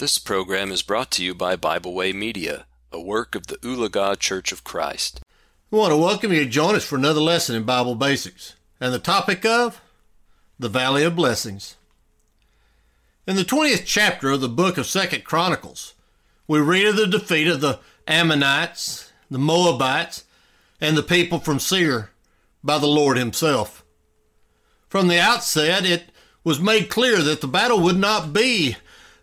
This program is brought to you by Bible Way Media, a work of the Ulaga Church of Christ. We want to welcome you to join us for another lesson in Bible Basics, and the topic of the Valley of Blessings. In the 20th chapter of the book of Second Chronicles, we read of the defeat of the Ammonites, the Moabites, and the people from Seir by the Lord Himself. From the outset, it was made clear that the battle would not be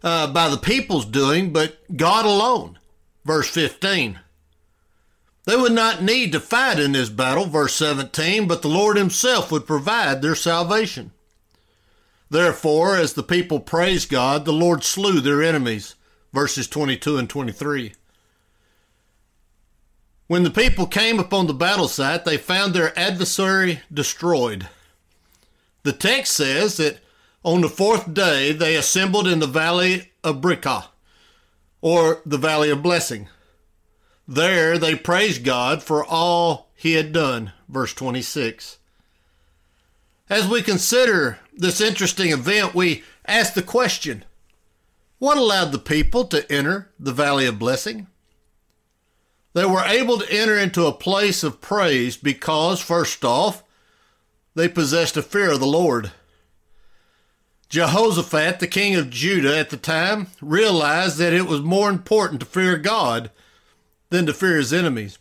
uh, by the people's doing, but God alone. Verse 15. They would not need to fight in this battle, verse 17, but the Lord Himself would provide their salvation. Therefore, as the people praised God, the Lord slew their enemies, verses 22 and 23. When the people came upon the battle site, they found their adversary destroyed. The text says that on the fourth day they assembled in the valley of Berachah, or the valley of blessing. There they praised God for all he had done. Verse 26. As we consider this interesting event, we ask the question what allowed the people to enter the valley of blessing? They were able to enter into a place of praise because, first off, they possessed a fear of the Lord. Jehoshaphat, the king of Judah at the time, realized that it was more important to fear God than to fear his enemies.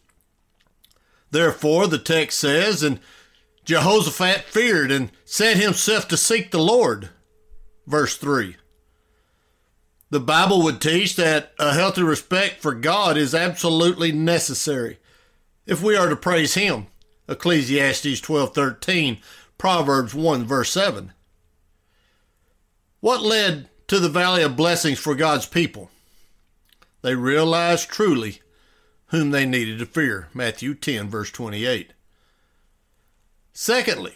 Therefore, the text says, and Jehoshaphat feared and set himself to seek the Lord. Verse 3. The Bible would teach that a healthy respect for God is absolutely necessary if we are to praise him. Ecclesiastes 12:13, Proverbs 1 verse 7. What led to the valley of blessings for God's people? They realized truly whom they needed to fear. Matthew 10 verse 28. Secondly,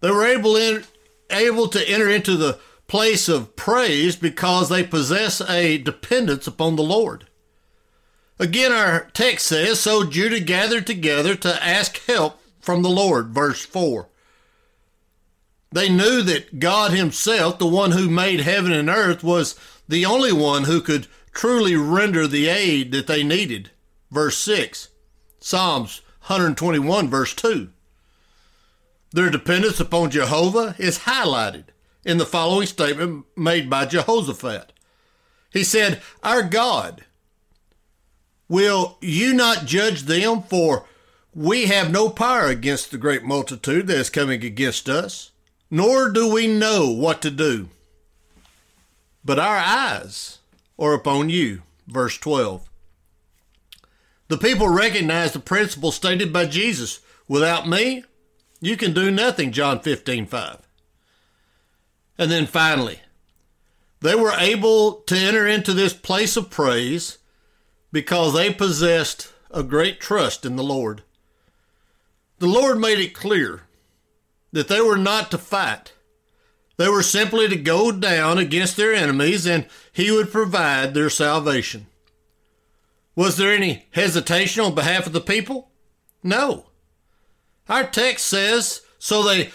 they were able, in, able to enter into the place of praise because they possess a dependence upon the Lord. Again, our text says, So Judah gathered together to ask help from the Lord, verse 4. They knew that God Himself, the one who made heaven and earth, was the only one who could truly render the aid that they needed. Verse 6. Psalms 121, verse 2. Their dependence upon Jehovah is highlighted in the following statement made by Jehoshaphat. He said, Our God, will you not judge them? For we have no power against the great multitude that is coming against us, nor do we know what to do. But our eyes are upon you. Verse 12. The people recognize the principle stated by Jesus without me, you can do nothing, John 15, 5. And then finally, they were able to enter into this place of praise because they possessed a great trust in the Lord. The Lord made it clear that they were not to fight. They were simply to go down against their enemies and He would provide their salvation. Was there any hesitation on behalf of the people? No. Our text says, So they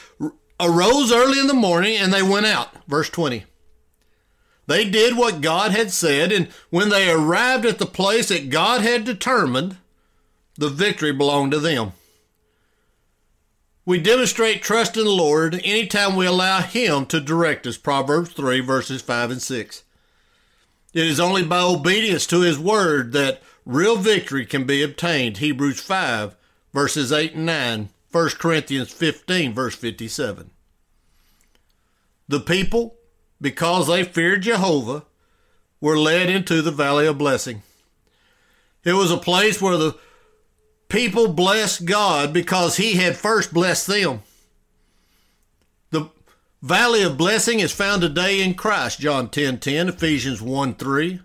arose early in the morning and they went out. Verse 20. They did what God had said, and when they arrived at the place that God had determined, the victory belonged to them. We demonstrate trust in the Lord anytime we allow Him to direct us. Proverbs 3, verses 5 and 6. It is only by obedience to His word that real victory can be obtained. Hebrews 5, verses 8 and 9. 1 Corinthians 15, verse 57. The people, because they feared Jehovah, were led into the valley of blessing. It was a place where the people blessed God because he had first blessed them. The valley of blessing is found today in Christ, John 10 10, Ephesians 1 3.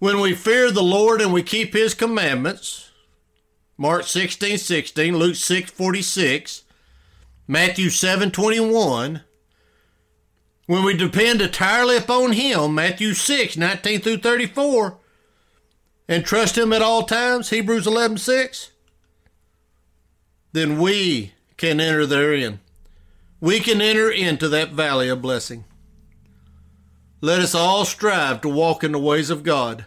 When we fear the Lord and we keep his commandments, Mark 16, 16, Luke 6, 46, Matthew 7, 21. When we depend entirely upon Him, Matthew 6, 19 through 34, and trust Him at all times, Hebrews 11, 6, then we can enter therein. We can enter into that valley of blessing. let us all strive to walk in the ways of God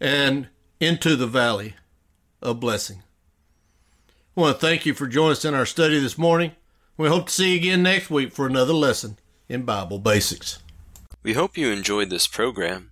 and into the valley of blessing. I want to thank you for joining us in our study this morning. We hope to see you again next week for another lesson in Bible Basics. We hope you enjoyed this program.